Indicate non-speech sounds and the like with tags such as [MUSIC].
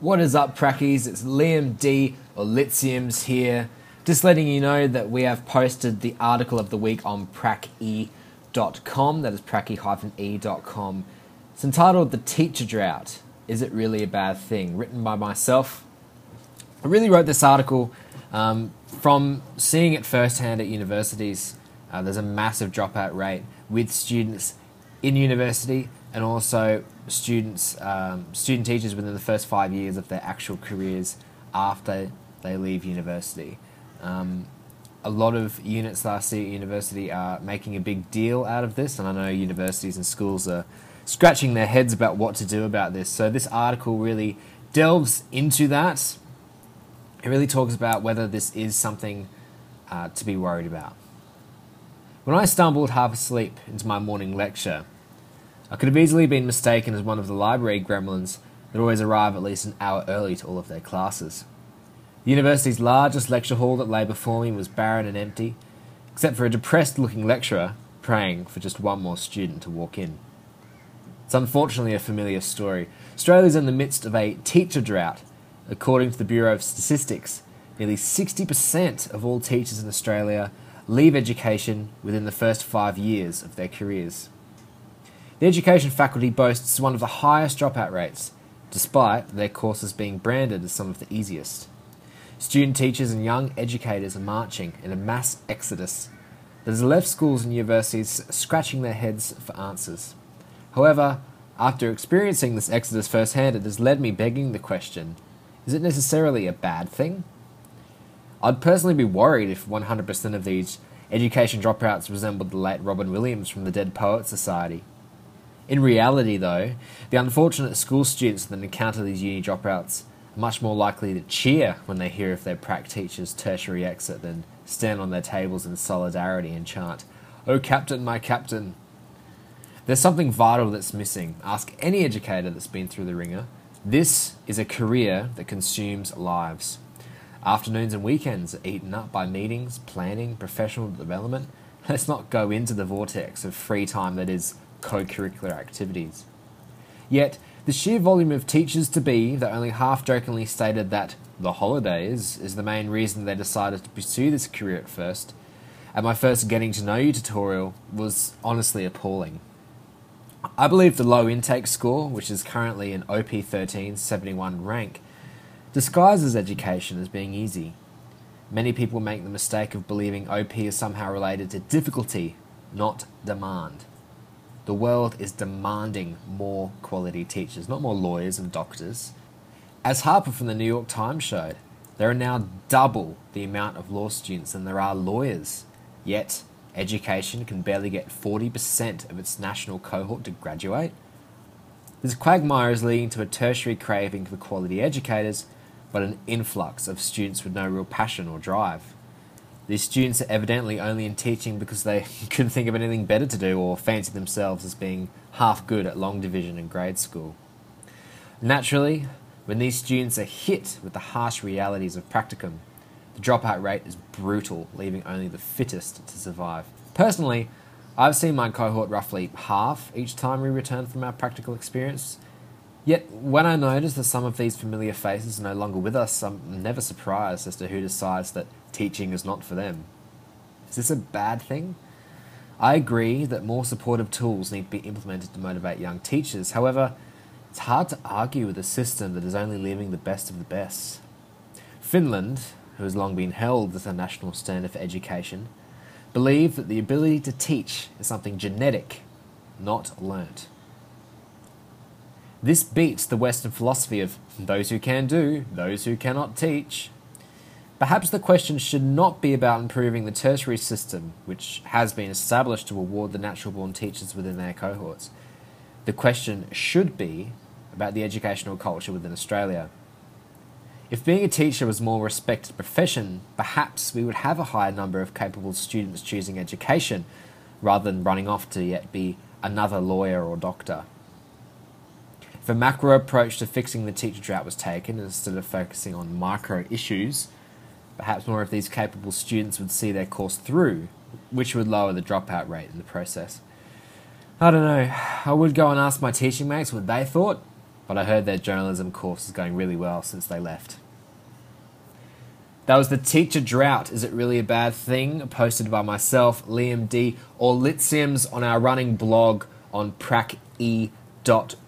What is up, Prackies? It's Liam D or Lithiums here. Just letting you know that we have posted the article of the week on pracky.com. That is pracky-e.com. It's entitled The Teacher Drought. Is it really a bad thing? Written by myself. I really wrote this article um, from seeing it firsthand at universities. Uh, there's a massive dropout rate with students in university and also students, um, student teachers within the first five years of their actual careers after they leave university. Um, a lot of units I see at university are making a big deal out of this, and I know universities and schools are scratching their heads about what to do about this. So, this article really delves into that. It really talks about whether this is something uh, to be worried about. When I stumbled half asleep into my morning lecture, I could have easily been mistaken as one of the library gremlins that always arrive at least an hour early to all of their classes. The university's largest lecture hall that lay before me was barren and empty, except for a depressed looking lecturer praying for just one more student to walk in. It's unfortunately a familiar story. Australia is in the midst of a teacher drought. According to the Bureau of Statistics, nearly 60% of all teachers in Australia leave education within the first five years of their careers. The education faculty boasts one of the highest dropout rates, despite their courses being branded as some of the easiest. Student teachers and young educators are marching in a mass exodus that has left schools and universities scratching their heads for answers. However, after experiencing this exodus firsthand, it has led me begging the question is it necessarily a bad thing? I'd personally be worried if 100% of these education dropouts resembled the late Robin Williams from the Dead Poets Society. In reality, though, the unfortunate school students that encounter these uni dropouts are much more likely to cheer when they hear of their prac teacher's tertiary exit than stand on their tables in solidarity and chant, Oh, Captain, my Captain. There's something vital that's missing. Ask any educator that's been through the wringer. This is a career that consumes lives. Afternoons and weekends are eaten up by meetings, planning, professional development. Let's not go into the vortex of free time that is co curricular activities. Yet, the sheer volume of teachers to be that only half jokingly stated that the holidays is the main reason they decided to pursue this career at first, and my first getting to know you tutorial was honestly appalling. I believe the low intake score, which is currently an OP13 71 rank, disguises education as being easy. Many people make the mistake of believing OP is somehow related to difficulty, not demand. The world is demanding more quality teachers, not more lawyers and doctors. As Harper from the New York Times showed, there are now double the amount of law students than there are lawyers. Yet, education can barely get 40% of its national cohort to graduate. This quagmire is leading to a tertiary craving for quality educators, but an influx of students with no real passion or drive. These students are evidently only in teaching because they [LAUGHS] couldn't think of anything better to do or fancy themselves as being half good at long division in grade school. Naturally, when these students are hit with the harsh realities of practicum, the dropout rate is brutal, leaving only the fittest to survive. Personally, I've seen my cohort roughly half each time we return from our practical experience. Yet, when I notice that some of these familiar faces are no longer with us, I'm never surprised as to who decides that teaching is not for them. Is this a bad thing? I agree that more supportive tools need to be implemented to motivate young teachers. However, it's hard to argue with a system that is only leaving the best of the best. Finland, who has long been held as a national standard for education, believe that the ability to teach is something genetic, not learnt. This beats the Western philosophy of those who can do, those who cannot teach. Perhaps the question should not be about improving the tertiary system, which has been established to award the natural born teachers within their cohorts. The question should be about the educational culture within Australia. If being a teacher was a more respected profession, perhaps we would have a higher number of capable students choosing education rather than running off to yet be another lawyer or doctor. If a macro approach to fixing the teacher drought was taken instead of focusing on micro issues, Perhaps more of these capable students would see their course through, which would lower the dropout rate in the process. I don't know. I would go and ask my teaching mates what they thought. but I heard their journalism course is going really well since they left. That was the teacher drought. Is it really a bad thing? Posted by myself, Liam D, or Litsims on our running blog on prace.com.